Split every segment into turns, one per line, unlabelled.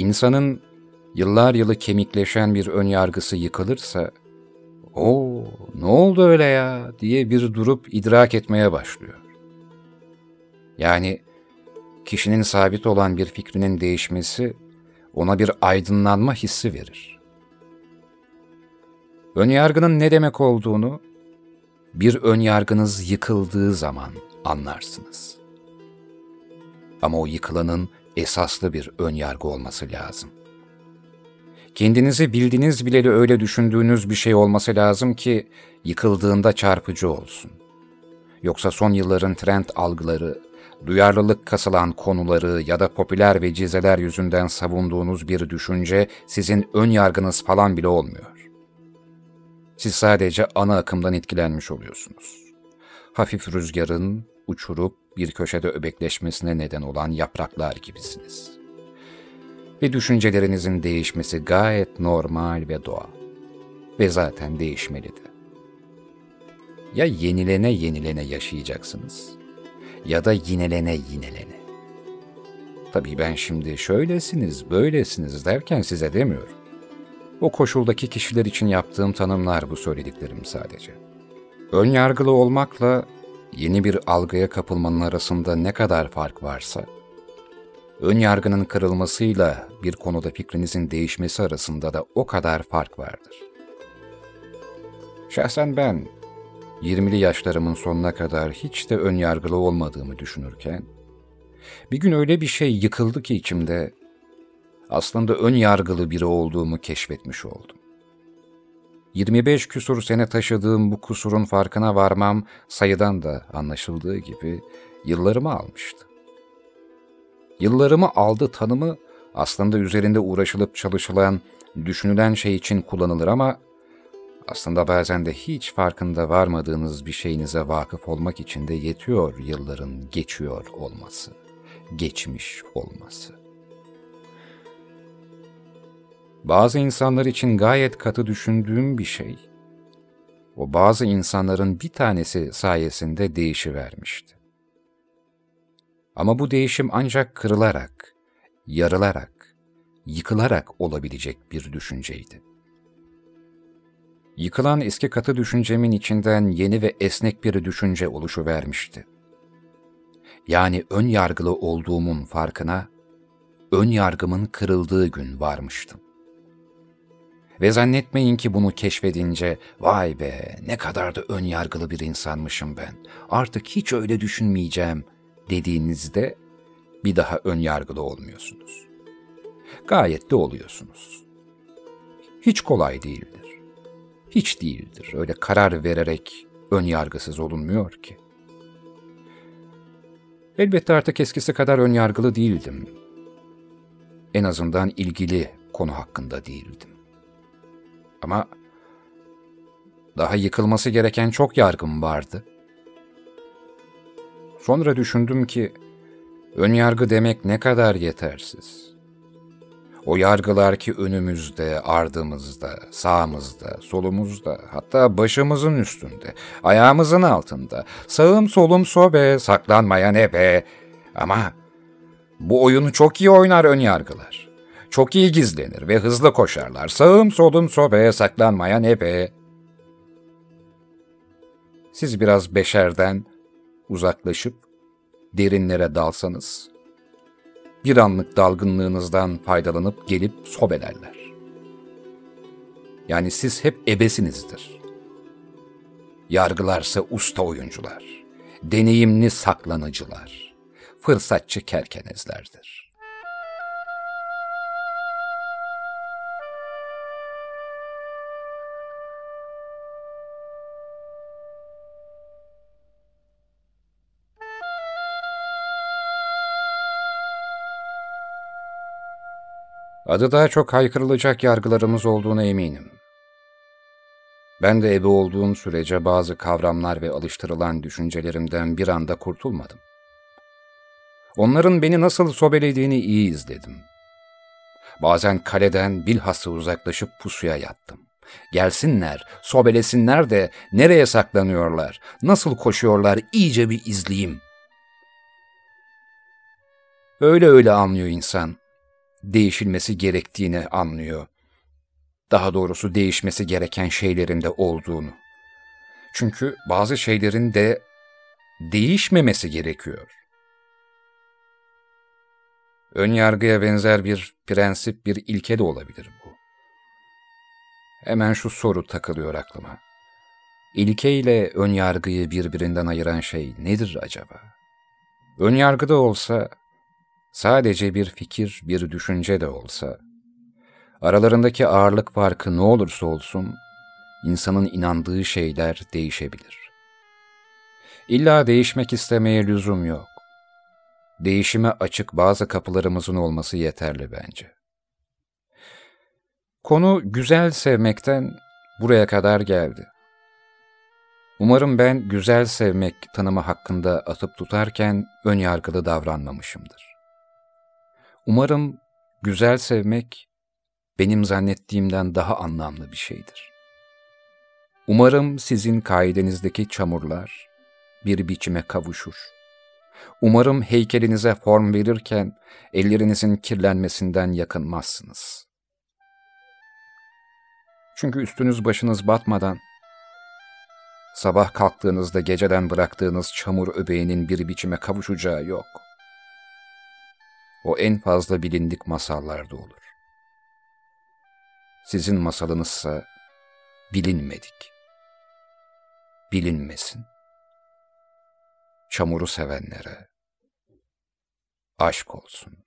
İnsanın yıllar yılı kemikleşen bir ön yargısı yıkılırsa, o ne oldu öyle ya diye bir durup idrak etmeye başlıyor. Yani kişinin sabit olan bir fikrinin değişmesi ona bir aydınlanma hissi verir. Önyargının ne demek olduğunu bir önyargınız yıkıldığı zaman anlarsınız. Ama o yıkılanın esaslı bir önyargı olması lazım. Kendinizi bildiğiniz bileli öyle düşündüğünüz bir şey olması lazım ki yıkıldığında çarpıcı olsun. Yoksa son yılların trend algıları, duyarlılık kasılan konuları ya da popüler vecizeler yüzünden savunduğunuz bir düşünce sizin ön yargınız falan bile olmuyor. Siz sadece ana akımdan etkilenmiş oluyorsunuz. Hafif rüzgarın uçurup bir köşede öbekleşmesine neden olan yapraklar gibisiniz. Ve düşüncelerinizin değişmesi gayet normal ve doğal. Ve zaten değişmeli de. Ya yenilene yenilene yaşayacaksınız ya da yinelene yinelene. Tabii ben şimdi şöylesiniz, böylesiniz derken size demiyorum. O koşuldaki kişiler için yaptığım tanımlar bu söylediklerim sadece. Ön yargılı olmakla yeni bir algıya kapılmanın arasında ne kadar fark varsa, ön yargının kırılmasıyla bir konuda fikrinizin değişmesi arasında da o kadar fark vardır. Şahsen ben 20'li yaşlarımın sonuna kadar hiç de ön yargılı olmadığımı düşünürken, bir gün öyle bir şey yıkıldı ki içimde, aslında ön yargılı biri olduğumu keşfetmiş oldum. 25 küsur sene taşıdığım bu kusurun farkına varmam sayıdan da anlaşıldığı gibi yıllarımı almıştı. Yıllarımı aldı tanımı aslında üzerinde uğraşılıp çalışılan, düşünülen şey için kullanılır ama aslında bazen de hiç farkında varmadığınız bir şeyinize vakıf olmak için de yetiyor yılların geçiyor olması, geçmiş olması. Bazı insanlar için gayet katı düşündüğüm bir şey, o bazı insanların bir tanesi sayesinde değişivermişti. Ama bu değişim ancak kırılarak, yarılarak, yıkılarak olabilecek bir düşünceydi. Yıkılan eski katı düşüncemin içinden yeni ve esnek bir düşünce oluşuvermişti. Yani ön yargılı olduğumun farkına, ön yargımın kırıldığı gün varmıştım. Ve zannetmeyin ki bunu keşfedince, vay be ne kadar da ön yargılı bir insanmışım ben, artık hiç öyle düşünmeyeceğim dediğinizde bir daha ön yargılı olmuyorsunuz. Gayet de oluyorsunuz. Hiç kolay değildir. Hiç değildir. Öyle karar vererek ön yargısız olunmuyor ki. Elbette artık eskisi kadar ön yargılı değildim. En azından ilgili konu hakkında değildim. Ama daha yıkılması gereken çok yargım vardı. Sonra düşündüm ki ön yargı demek ne kadar yetersiz. O yargılar ki önümüzde, ardımızda, sağımızda, solumuzda, hatta başımızın üstünde, ayağımızın altında, sağım solum sobe, saklanmaya ne be. Ama bu oyunu çok iyi oynar ön yargılar. Çok iyi gizlenir ve hızlı koşarlar. Sağım solum sobeye saklanmaya ne be. Siz biraz beşerden uzaklaşıp derinlere dalsanız, bir anlık dalgınlığınızdan faydalanıp gelip sobelerler. Yani siz hep ebesinizdir. Yargılarsa usta oyuncular, deneyimli saklanıcılar, fırsatçı kerkenezlerdir. Adı daha çok haykırılacak yargılarımız olduğuna eminim. Ben de ebe olduğum sürece bazı kavramlar ve alıştırılan düşüncelerimden bir anda kurtulmadım. Onların beni nasıl sobelediğini iyi izledim. Bazen kaleden bilhassa uzaklaşıp pusuya yattım. Gelsinler, sobelesinler de nereye saklanıyorlar, nasıl koşuyorlar iyice bir izleyeyim. Öyle öyle anlıyor insan değişilmesi gerektiğini anlıyor. Daha doğrusu değişmesi gereken şeylerin de olduğunu. Çünkü bazı şeylerin de değişmemesi gerekiyor. Ön yargıya benzer bir prensip, bir ilke de olabilir bu. Hemen şu soru takılıyor aklıma. İlke ile ön yargıyı birbirinden ayıran şey nedir acaba? Ön yargı da olsa, sadece bir fikir, bir düşünce de olsa, aralarındaki ağırlık farkı ne olursa olsun, insanın inandığı şeyler değişebilir. İlla değişmek istemeye lüzum yok. Değişime açık bazı kapılarımızın olması yeterli bence. Konu güzel sevmekten buraya kadar geldi. Umarım ben güzel sevmek tanımı hakkında atıp tutarken ön yargılı davranmamışımdır. Umarım güzel sevmek benim zannettiğimden daha anlamlı bir şeydir. Umarım sizin kaidenizdeki çamurlar bir biçime kavuşur. Umarım heykelinize form verirken ellerinizin kirlenmesinden yakınmazsınız. Çünkü üstünüz başınız batmadan Sabah kalktığınızda geceden bıraktığınız çamur öbeğinin bir biçime kavuşacağı yok. O en fazla bilindik masallarda olur. Sizin masalınızsa bilinmedik. Bilinmesin. Çamuru sevenlere aşk olsun.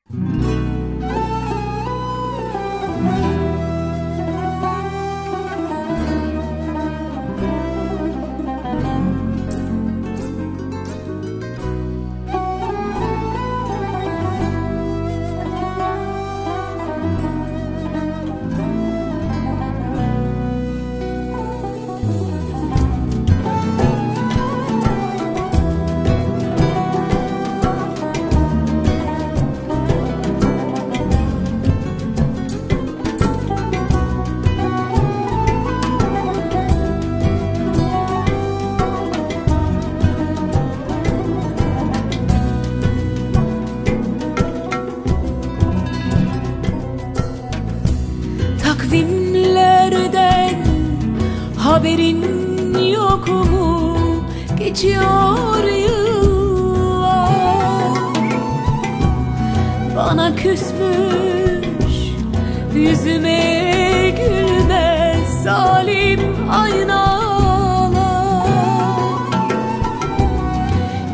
Zalim aynalar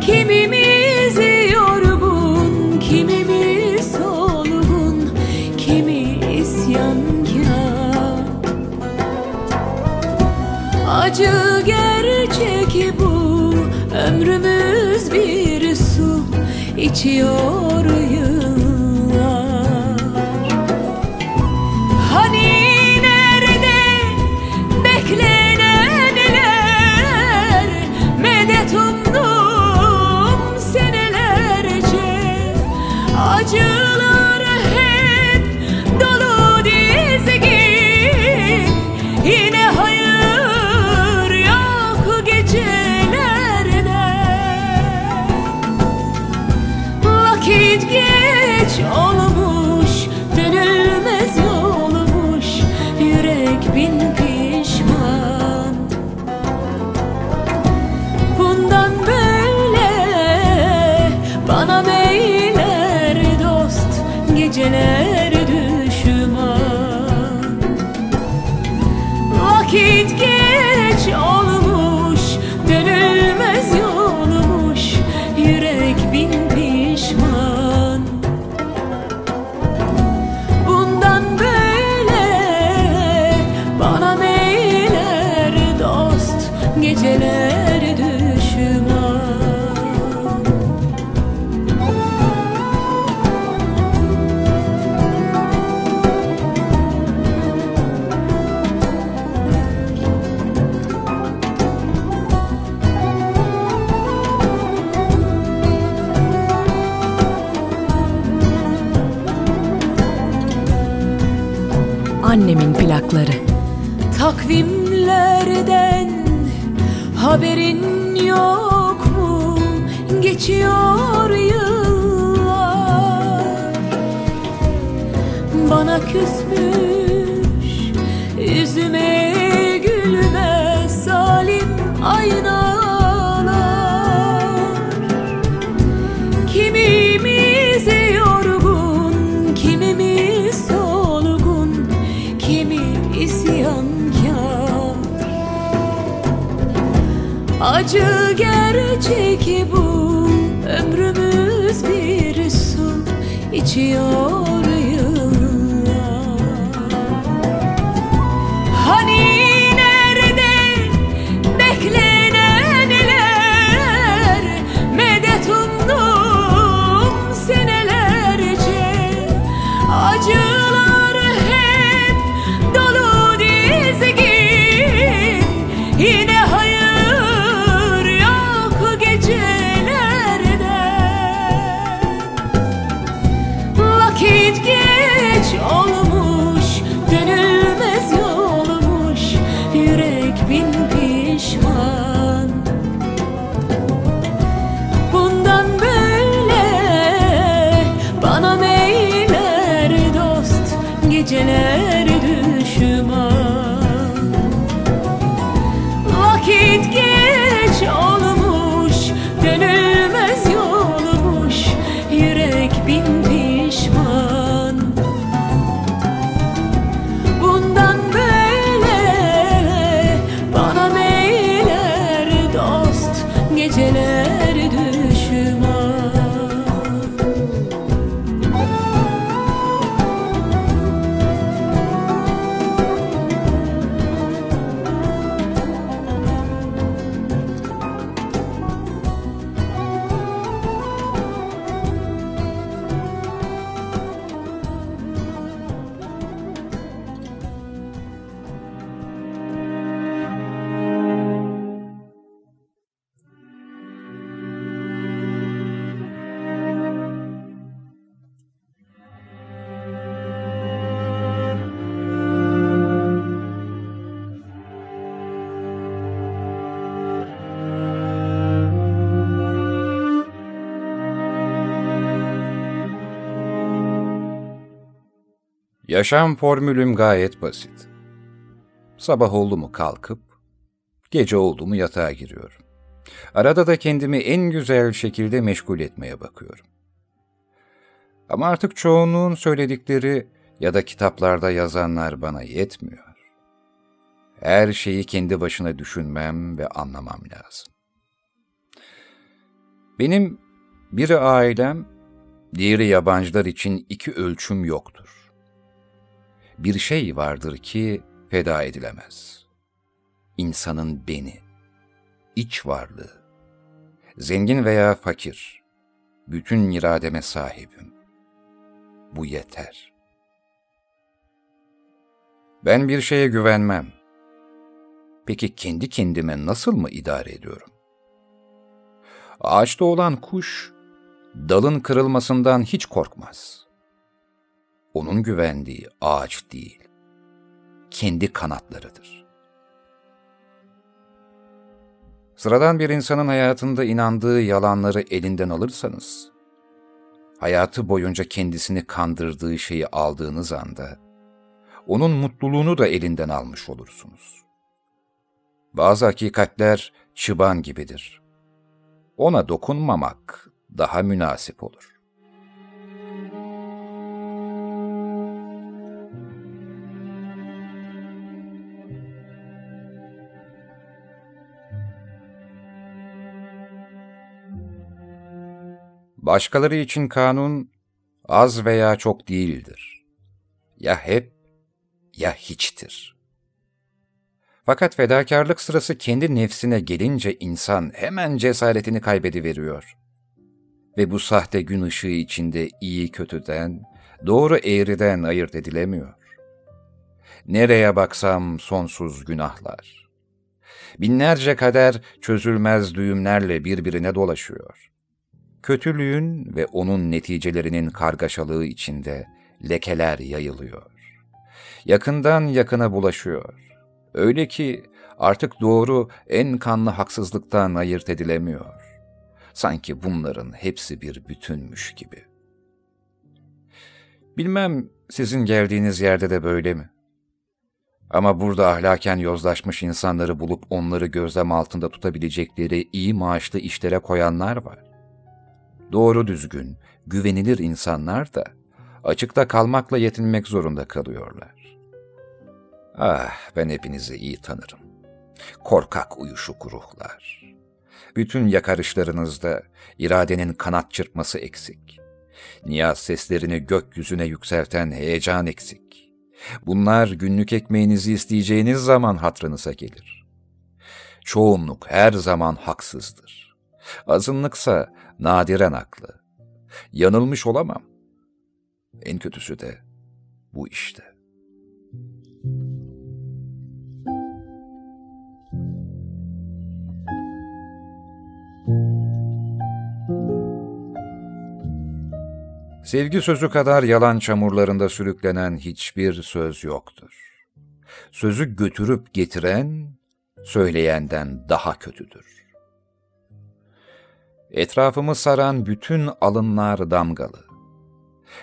Kimimiz yorgun, kimimiz solgun, kimi isyankar Acı gerçek bu Ömrümüz bir su içiyor içiyor yıllar
Yaşam formülüm gayet basit. Sabah oldu mu kalkıp, gece oldu mu yatağa giriyorum. Arada da kendimi en güzel şekilde meşgul etmeye bakıyorum. Ama artık çoğunluğun söyledikleri ya da kitaplarda yazanlar bana yetmiyor. Her şeyi kendi başına düşünmem ve anlamam lazım. Benim biri ailem, diğeri yabancılar için iki ölçüm yoktur. Bir şey vardır ki feda edilemez. İnsanın beni, iç varlığı, zengin veya fakir, bütün irademe sahibim. Bu yeter. Ben bir şeye güvenmem. Peki kendi kendime nasıl mı idare ediyorum? Ağaçta olan kuş, dalın kırılmasından hiç korkmaz. Onun güvendiği ağaç değil, kendi kanatlarıdır. Sıradan bir insanın hayatında inandığı yalanları elinden alırsanız, hayatı boyunca kendisini kandırdığı şeyi aldığınız anda, onun mutluluğunu da elinden almış olursunuz. Bazı hakikatler çıban gibidir. Ona dokunmamak daha münasip olur. Başkaları için kanun az veya çok değildir. Ya hep ya hiçtir. Fakat fedakarlık sırası kendi nefsine gelince insan hemen cesaretini kaybediveriyor. Ve bu sahte gün ışığı içinde iyi kötüden, doğru eğriden ayırt edilemiyor. Nereye baksam sonsuz günahlar. Binlerce kader çözülmez düğümlerle birbirine dolaşıyor. Kötülüğün ve onun neticelerinin kargaşalığı içinde lekeler yayılıyor. Yakından yakına bulaşıyor. Öyle ki artık doğru en kanlı haksızlıktan ayırt edilemiyor. Sanki bunların hepsi bir bütünmüş gibi. Bilmem sizin geldiğiniz yerde de böyle mi? Ama burada ahlaken yozlaşmış insanları bulup onları gözlem altında tutabilecekleri iyi maaşlı işlere koyanlar var. Doğru düzgün, güvenilir insanlar da açıkta kalmakla yetinmek zorunda kalıyorlar. Ah, ben hepinizi iyi tanırım. Korkak uyuşuk ruhlar. Bütün yakarışlarınızda iradenin kanat çırpması eksik. Niyaz seslerini gökyüzüne yükselten heyecan eksik. Bunlar günlük ekmeğinizi isteyeceğiniz zaman hatrınıza gelir. Çoğunluk her zaman haksızdır. Azınlıksa nadiren haklı. Yanılmış olamam. En kötüsü de bu işte. Sevgi sözü kadar yalan çamurlarında sürüklenen hiçbir söz yoktur. Sözü götürüp getiren, söyleyenden daha kötüdür. Etrafımı saran bütün alınlar damgalı.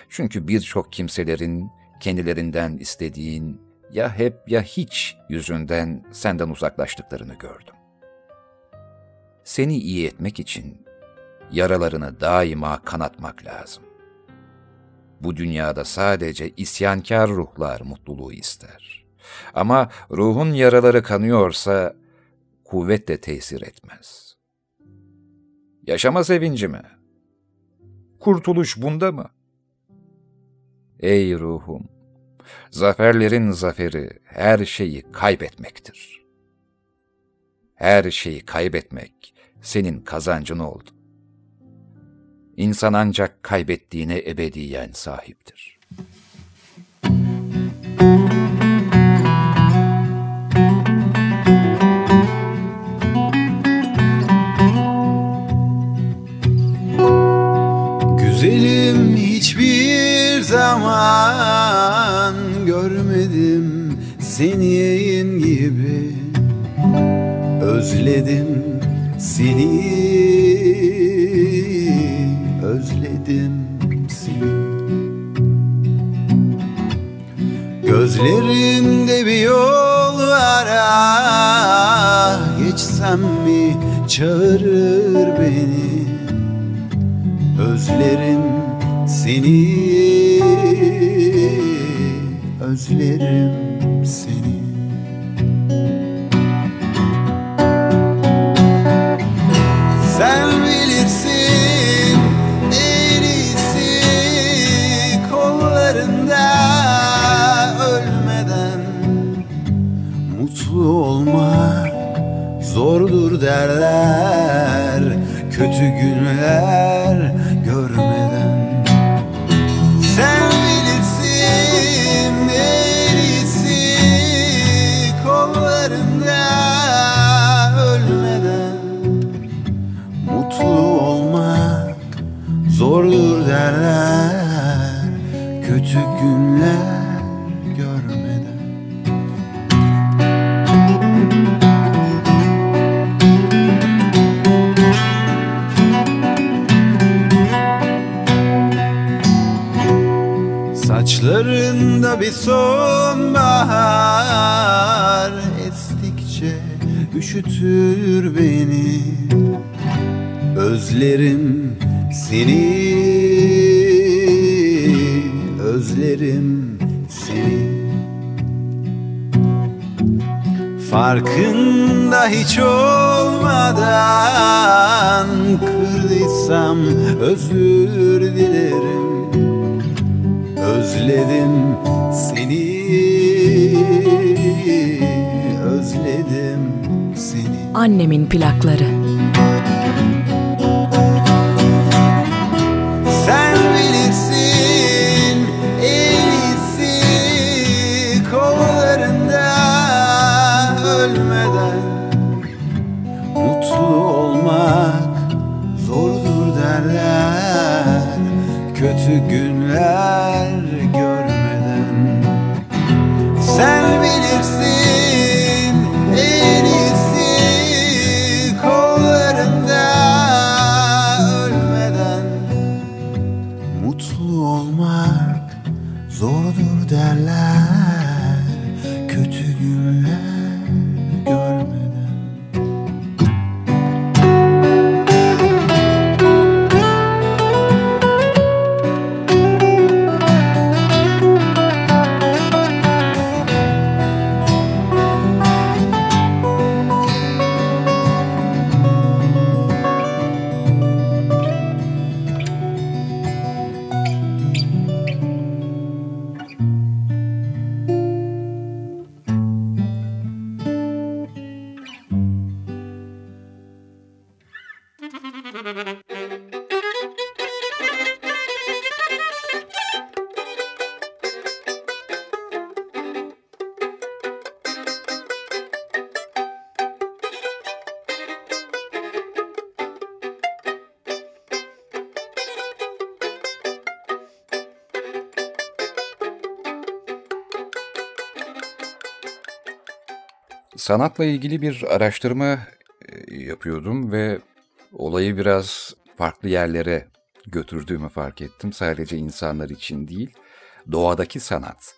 Çünkü birçok kimselerin kendilerinden istediğin ya hep ya hiç yüzünden senden uzaklaştıklarını gördüm. Seni iyi etmek için yaralarını daima kanatmak lazım. Bu dünyada sadece isyankar ruhlar mutluluğu ister. Ama ruhun yaraları kanıyorsa kuvvet de tesir etmez. Yaşama sevinci mi? Kurtuluş bunda mı? Ey ruhum! Zaferlerin zaferi her şeyi kaybetmektir. Her şeyi kaybetmek senin kazancın oldu. İnsan ancak kaybettiğine ebediyen sahiptir.
Görmedim senin gibi Özledim seni. Özledim seni. Gözlerinde bir yol var ah Geçsem mi çağırır beni? Özlerim seni Özlerim derler. Kötü günler
Annemin plakları.
Sanatla ilgili bir araştırma e, yapıyordum ve olayı biraz farklı yerlere götürdüğümü fark ettim. Sadece insanlar için değil, doğadaki sanat,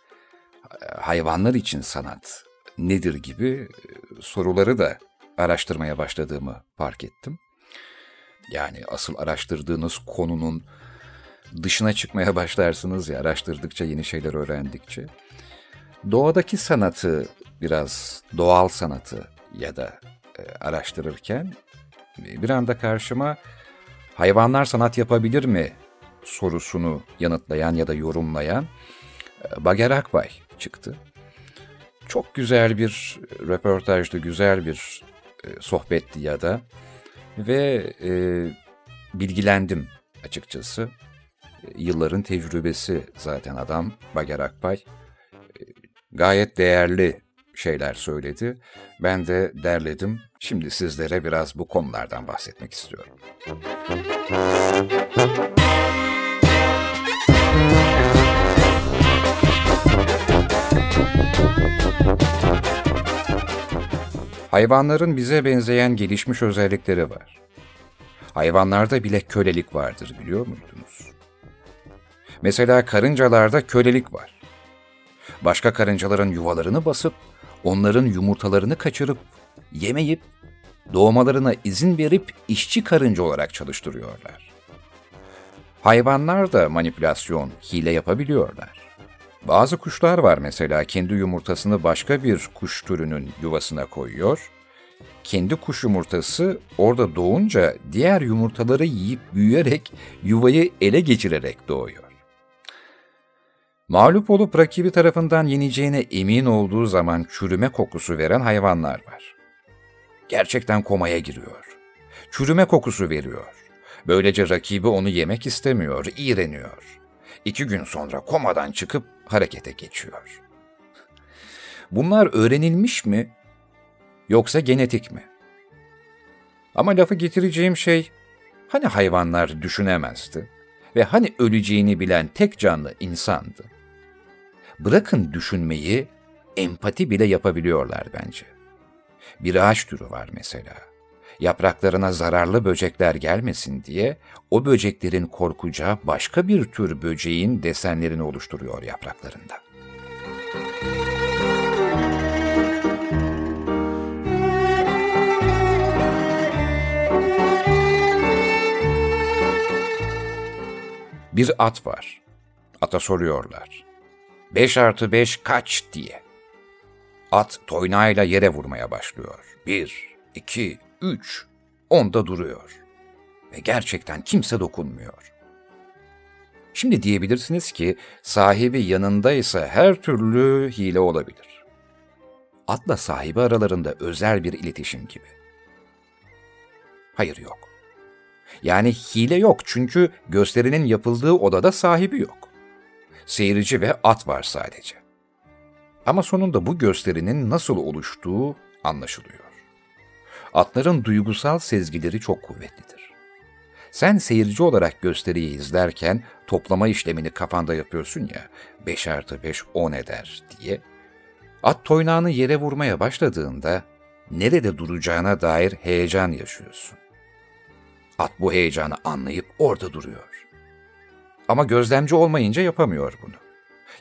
hayvanlar için sanat nedir gibi e, soruları da araştırmaya başladığımı fark ettim. Yani asıl araştırdığınız konunun dışına çıkmaya başlarsınız ya araştırdıkça yeni şeyler öğrendikçe. Doğadaki sanatı biraz doğal sanatı ya da e, araştırırken bir anda karşıma hayvanlar sanat yapabilir mi sorusunu yanıtlayan ya da yorumlayan e, Bager Akbay çıktı. Çok güzel bir röportajdı, güzel bir e, sohbetti ya da ve e, bilgilendim açıkçası. Yılların tecrübesi zaten adam Bager Akbay. E, gayet değerli şeyler söyledi. Ben de derledim. Şimdi sizlere biraz bu konulardan bahsetmek istiyorum. Hayvanların bize benzeyen gelişmiş özellikleri var. Hayvanlarda bile kölelik vardır biliyor muydunuz? Mesela karıncalarda kölelik var. Başka karıncaların yuvalarını basıp onların yumurtalarını kaçırıp yemeyip doğmalarına izin verip işçi karınca olarak çalıştırıyorlar. Hayvanlar da manipülasyon, hile yapabiliyorlar. Bazı kuşlar var mesela kendi yumurtasını başka bir kuş türünün yuvasına koyuyor. Kendi kuş yumurtası orada doğunca diğer yumurtaları yiyip büyüyerek yuvayı ele geçirerek doğuyor. Mağlup olup rakibi tarafından yeneceğine emin olduğu zaman çürüme kokusu veren hayvanlar var. Gerçekten komaya giriyor. Çürüme kokusu veriyor. Böylece rakibi onu yemek istemiyor, iğreniyor. İki gün sonra komadan çıkıp harekete geçiyor. Bunlar öğrenilmiş mi yoksa genetik mi? Ama lafı getireceğim şey hani hayvanlar düşünemezdi ve hani öleceğini bilen tek canlı insandı. Bırakın düşünmeyi, empati bile yapabiliyorlar bence. Bir ağaç türü var mesela. Yapraklarına zararlı böcekler gelmesin diye o böceklerin korkacağı başka bir tür böceğin desenlerini oluşturuyor yapraklarında. Bir at var. Ata soruyorlar. Beş artı beş kaç diye. At toynağıyla yere vurmaya başlıyor. Bir, iki, üç, onda duruyor. Ve gerçekten kimse dokunmuyor. Şimdi diyebilirsiniz ki sahibi yanındaysa her türlü hile olabilir. Atla sahibi aralarında özel bir iletişim gibi. Hayır yok. Yani hile yok çünkü gösterinin yapıldığı odada sahibi yok. Seyirci ve at var sadece. Ama sonunda bu gösterinin nasıl oluştuğu anlaşılıyor. Atların duygusal sezgileri çok kuvvetlidir. Sen seyirci olarak gösteriyi izlerken toplama işlemini kafanda yapıyorsun ya, 5 artı 5 10 eder diye. At toynağını yere vurmaya başladığında nerede duracağına dair heyecan yaşıyorsun. At bu heyecanı anlayıp orada duruyor. Ama gözlemci olmayınca yapamıyor bunu.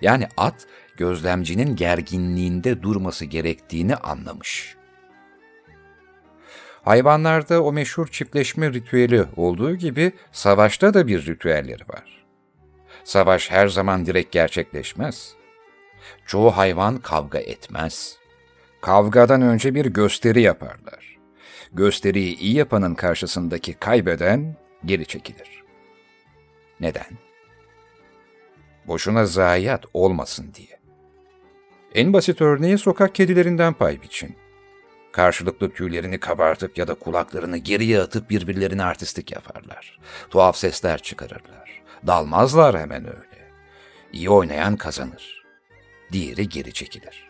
Yani at gözlemcinin gerginliğinde durması gerektiğini anlamış. Hayvanlarda o meşhur çiftleşme ritüeli olduğu gibi savaşta da bir ritüelleri var. Savaş her zaman direkt gerçekleşmez. Çoğu hayvan kavga etmez. Kavgadan önce bir gösteri yaparlar. Gösteriyi iyi yapanın karşısındaki kaybeden geri çekilir. Neden? Boşuna zayiat olmasın diye. En basit örneği sokak kedilerinden pay biçin. Karşılıklı tüylerini kabartıp ya da kulaklarını geriye atıp birbirlerine artistik yaparlar. Tuhaf sesler çıkarırlar. Dalmazlar hemen öyle. İyi oynayan kazanır. Diğeri geri çekilir.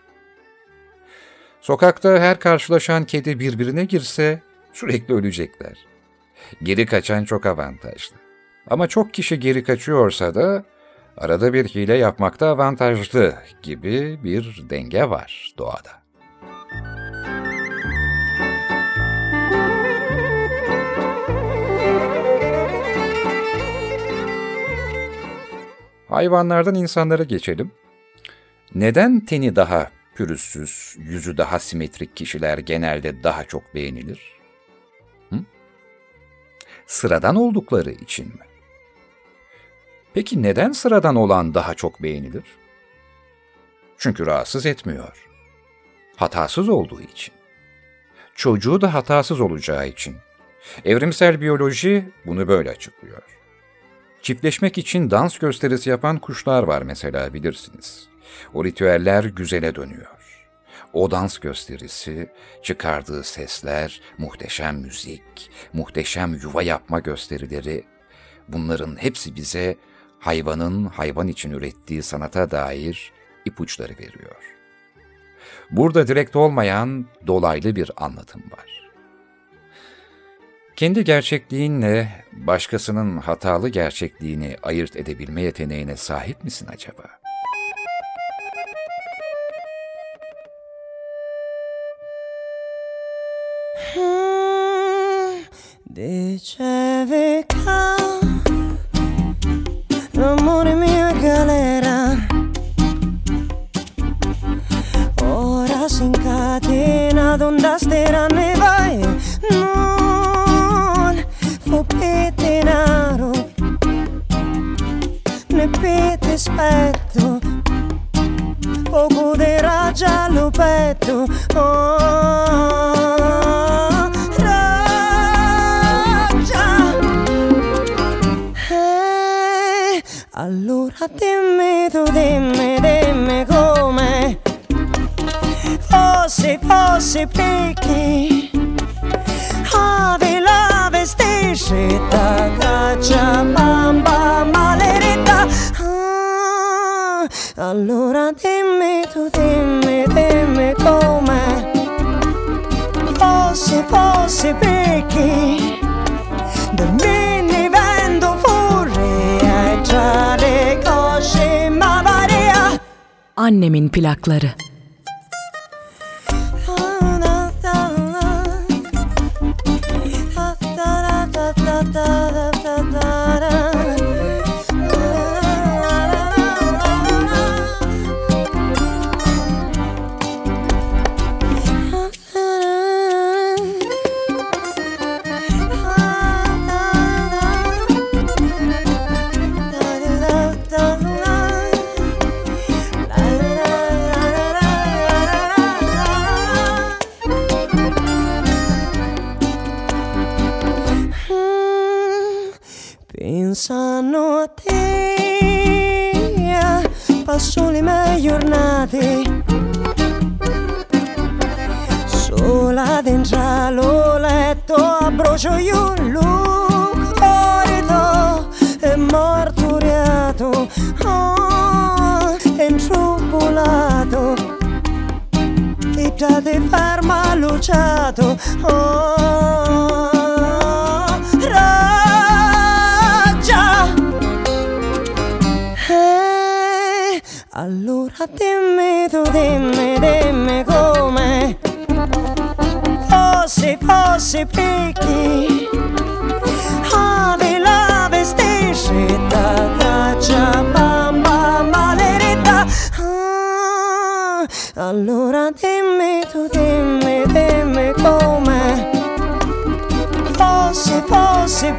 Sokakta her karşılaşan kedi birbirine girse sürekli ölecekler. Geri kaçan çok avantajlı. Ama çok kişi geri kaçıyorsa da arada bir hile yapmakta avantajlı gibi bir denge var doğada. Hayvanlardan insanlara geçelim. Neden teni daha pürüzsüz, yüzü daha simetrik kişiler genelde daha çok beğenilir? Hı? Sıradan oldukları için mi? Peki neden sıradan olan daha çok beğenilir? Çünkü rahatsız etmiyor. Hatasız olduğu için. Çocuğu da hatasız olacağı için. Evrimsel biyoloji bunu böyle açıklıyor. Çiftleşmek için dans gösterisi yapan kuşlar var mesela bilirsiniz. O ritüeller güzele dönüyor. O dans gösterisi, çıkardığı sesler, muhteşem müzik, muhteşem yuva yapma gösterileri, bunların hepsi bize hayvanın hayvan için ürettiği sanata dair ipuçları veriyor. Burada direkt olmayan dolaylı bir anlatım var. Kendi gerçekliğinle başkasının hatalı gerçekliğini ayırt edebilme yeteneğine sahip misin acaba?
Che donde stera ne vai. Non fopete naro. Ne pete spetto. O godera giallo petto. Oh. Fosse fosse perché del mini vento fuori e tra le cosce ma varia
Annemin plakları.
Allora dimmi tu dimmi dimmi come. Fosse fosse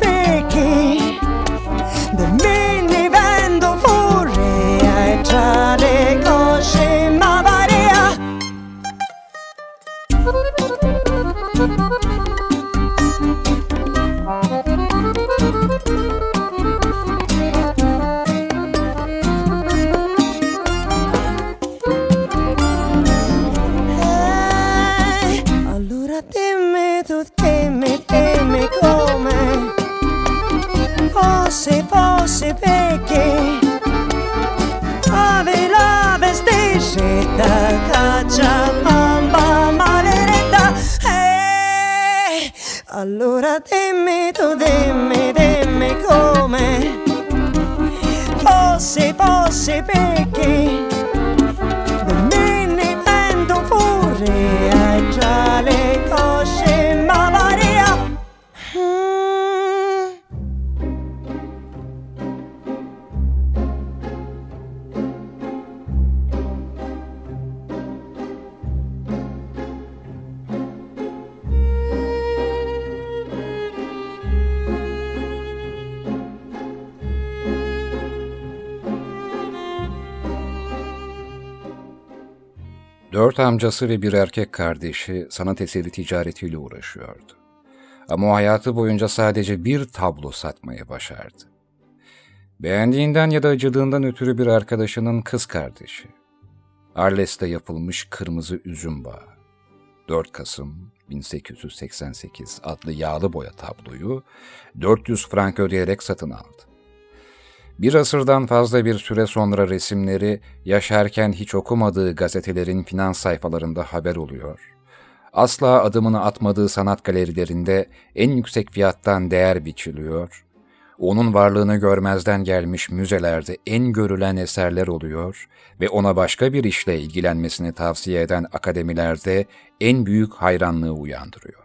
Dört amcası ve bir erkek kardeşi sanat eseri ticaretiyle uğraşıyordu. Ama o hayatı boyunca sadece bir tablo satmayı başardı. Beğendiğinden ya da acıdığından ötürü bir arkadaşının kız kardeşi. Arles'te yapılmış Kırmızı Üzüm Bağı. 4 Kasım 1888 adlı yağlı boya tabloyu 400 frank ödeyerek satın aldı. Bir asırdan fazla bir süre sonra resimleri yaşarken hiç okumadığı gazetelerin finans sayfalarında haber oluyor. Asla adımını atmadığı sanat galerilerinde en yüksek fiyattan değer biçiliyor. Onun varlığını görmezden gelmiş müzelerde en görülen eserler oluyor ve ona başka bir işle ilgilenmesini tavsiye eden akademilerde en büyük hayranlığı uyandırıyor.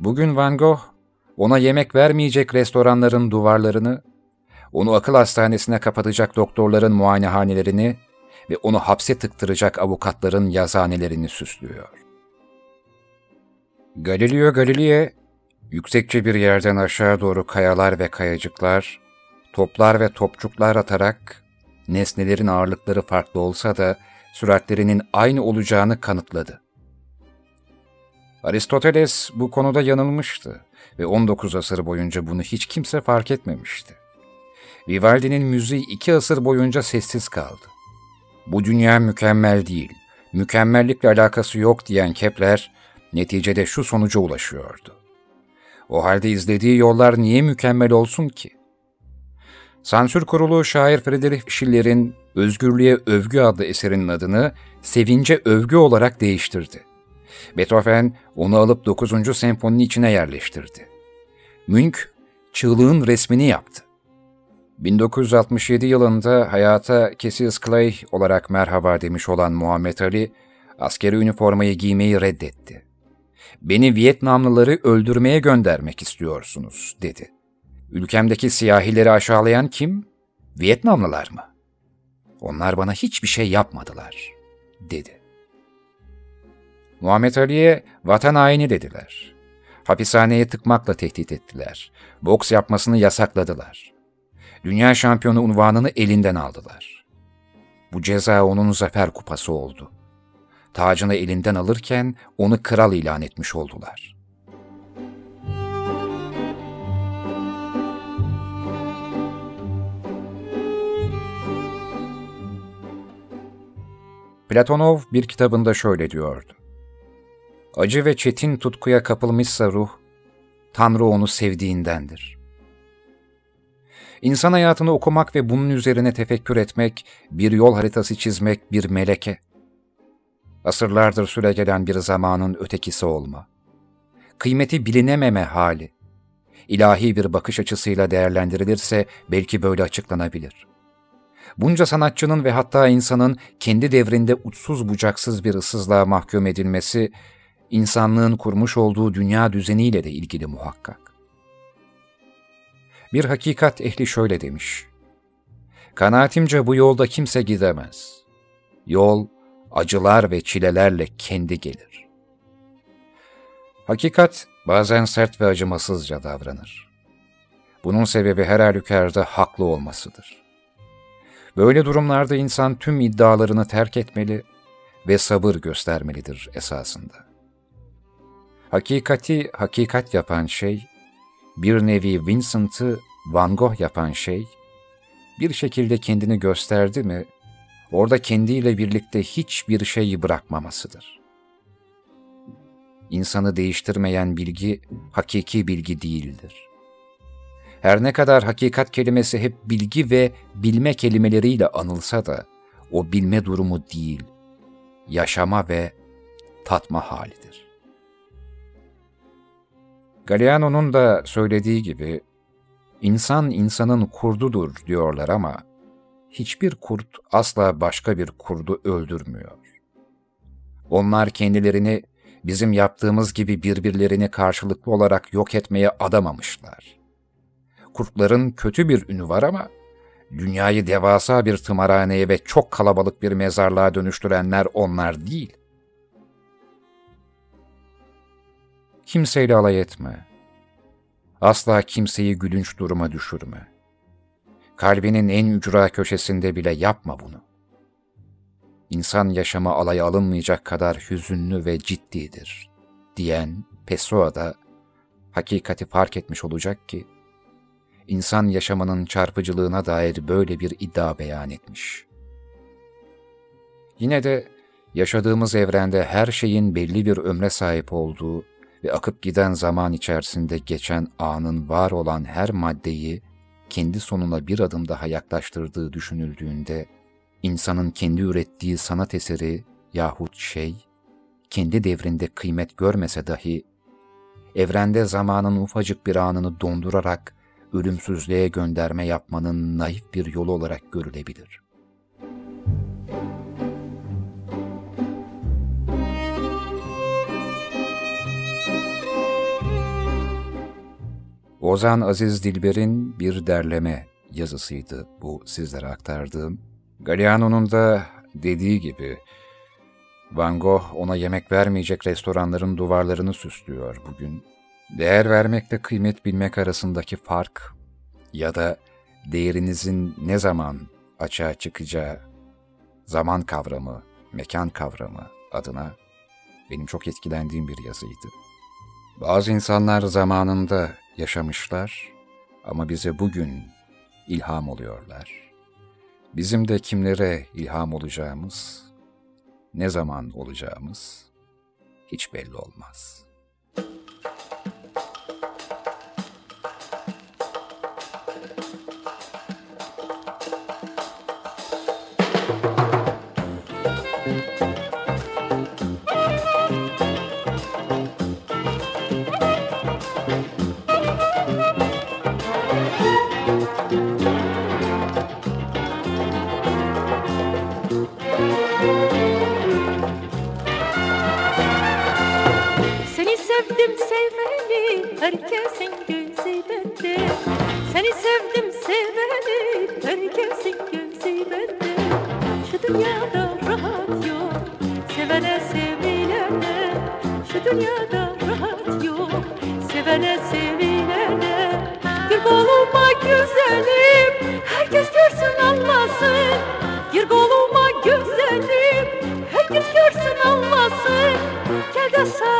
Bugün Van Gogh, ona yemek vermeyecek restoranların duvarlarını, onu akıl hastanesine kapatacak doktorların muayenehanelerini ve onu hapse tıktıracak avukatların yazanelerini süslüyor. Galileo Galilei, yüksekçe bir yerden aşağı doğru kayalar ve kayacıklar, toplar ve topçuklar atarak, nesnelerin ağırlıkları farklı olsa da süratlerinin aynı olacağını kanıtladı. Aristoteles bu konuda yanılmıştı ve 19 asır boyunca bunu hiç kimse fark etmemişti. Vivaldi'nin müziği iki asır boyunca sessiz kaldı. Bu dünya mükemmel değil, mükemmellikle alakası yok diyen Kepler, neticede şu sonuca ulaşıyordu. O halde izlediği yollar niye mükemmel olsun ki? Sansür kurulu şair Friedrich Schiller'in Özgürlüğe Övgü adlı eserinin adını Sevince Övgü olarak değiştirdi. Beethoven onu alıp 9. senfoninin içine yerleştirdi. Münch, çığlığın resmini yaptı. 1967 yılında hayata Cassius Clay olarak merhaba demiş olan Muhammed Ali, askeri üniformayı giymeyi reddetti. Beni Vietnamlıları öldürmeye göndermek istiyorsunuz, dedi. Ülkemdeki siyahileri aşağılayan kim? Vietnamlılar mı? Onlar bana hiçbir şey yapmadılar, dedi. Muhammed Ali'ye vatan haini dediler. Hapishaneye tıkmakla tehdit ettiler. Boks yapmasını yasakladılar. Dünya şampiyonu unvanını elinden aldılar. Bu ceza onun zafer kupası oldu. Tacını elinden alırken onu kral ilan etmiş oldular. Platonov bir kitabında şöyle diyordu. Acı ve çetin tutkuya kapılmışsa ruh, Tanrı onu sevdiğindendir. İnsan hayatını okumak ve bunun üzerine tefekkür etmek, bir yol haritası çizmek bir meleke. Asırlardır süregelen bir zamanın ötekisi olma. Kıymeti bilinememe hali. İlahi bir bakış açısıyla değerlendirilirse belki böyle açıklanabilir. Bunca sanatçının ve hatta insanın kendi devrinde uçsuz bucaksız bir ıssızlığa mahkum edilmesi, insanlığın kurmuş olduğu dünya düzeniyle de ilgili muhakkak. Bir hakikat ehli şöyle demiş. Kanaatimce bu yolda kimse gidemez. Yol, acılar ve çilelerle kendi gelir. Hakikat bazen sert ve acımasızca davranır. Bunun sebebi her halükarda haklı olmasıdır. Böyle durumlarda insan tüm iddialarını terk etmeli ve sabır göstermelidir esasında. Hakikati hakikat yapan şey, bir nevi Vincent'ı Van Gogh yapan şey, bir şekilde kendini gösterdi mi, orada kendiyle birlikte hiçbir şeyi bırakmamasıdır. İnsanı değiştirmeyen bilgi, hakiki bilgi değildir. Her ne kadar hakikat kelimesi hep bilgi ve bilme kelimeleriyle anılsa da, o bilme durumu değil, yaşama ve tatma halidir. Galeano'nun da söylediği gibi, insan insanın kurdudur diyorlar ama, hiçbir kurt asla başka bir kurdu öldürmüyor. Onlar kendilerini bizim yaptığımız gibi birbirlerini karşılıklı olarak yok etmeye adamamışlar. Kurtların kötü bir ünü var ama, dünyayı devasa bir tımarhaneye ve çok kalabalık bir mezarlığa dönüştürenler onlar değil. Kimseyle alay etme. Asla kimseyi gülünç duruma düşürme. Kalbinin en ücra köşesinde bile yapma bunu. insan yaşamı alaya alınmayacak kadar hüzünlü ve ciddidir diyen Pessoa da hakikati fark etmiş olacak ki, insan yaşamının çarpıcılığına dair böyle bir iddia beyan etmiş. Yine de yaşadığımız evrende her şeyin belli bir ömre sahip olduğu ve akıp giden zaman içerisinde geçen anın var olan her maddeyi kendi sonuna bir adım daha yaklaştırdığı düşünüldüğünde, insanın kendi ürettiği sanat eseri yahut şey, kendi devrinde kıymet görmese dahi, evrende zamanın ufacık bir anını dondurarak ölümsüzlüğe gönderme yapmanın naif bir yolu olarak görülebilir. Ozan Aziz Dilber'in bir derleme yazısıydı bu sizlere aktardığım. Galliano'nun da dediği gibi Van Gogh ona yemek vermeyecek restoranların duvarlarını süslüyor bugün. Değer vermekle kıymet bilmek arasındaki fark ya da değerinizin ne zaman açığa çıkacağı zaman kavramı, mekan kavramı adına benim çok etkilendiğim bir yazıydı. Bazı insanlar zamanında yaşamışlar ama bize bugün ilham oluyorlar. Bizim de kimlere ilham olacağımız, ne zaman olacağımız hiç belli olmaz.''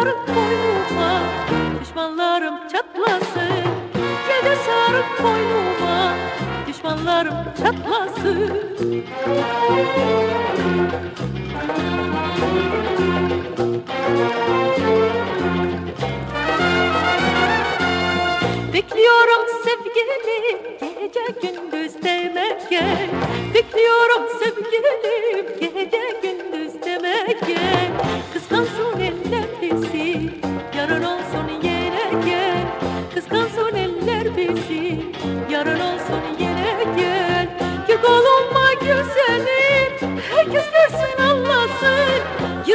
sarıp
koynuma Düşmanlarım çatlasın. Gel de sarıp koynuma Düşmanlarım çatlasın. Bekliyorum sevgilim gece gündüz demek gel Bekliyorum sevgilim gece gündüz demek gel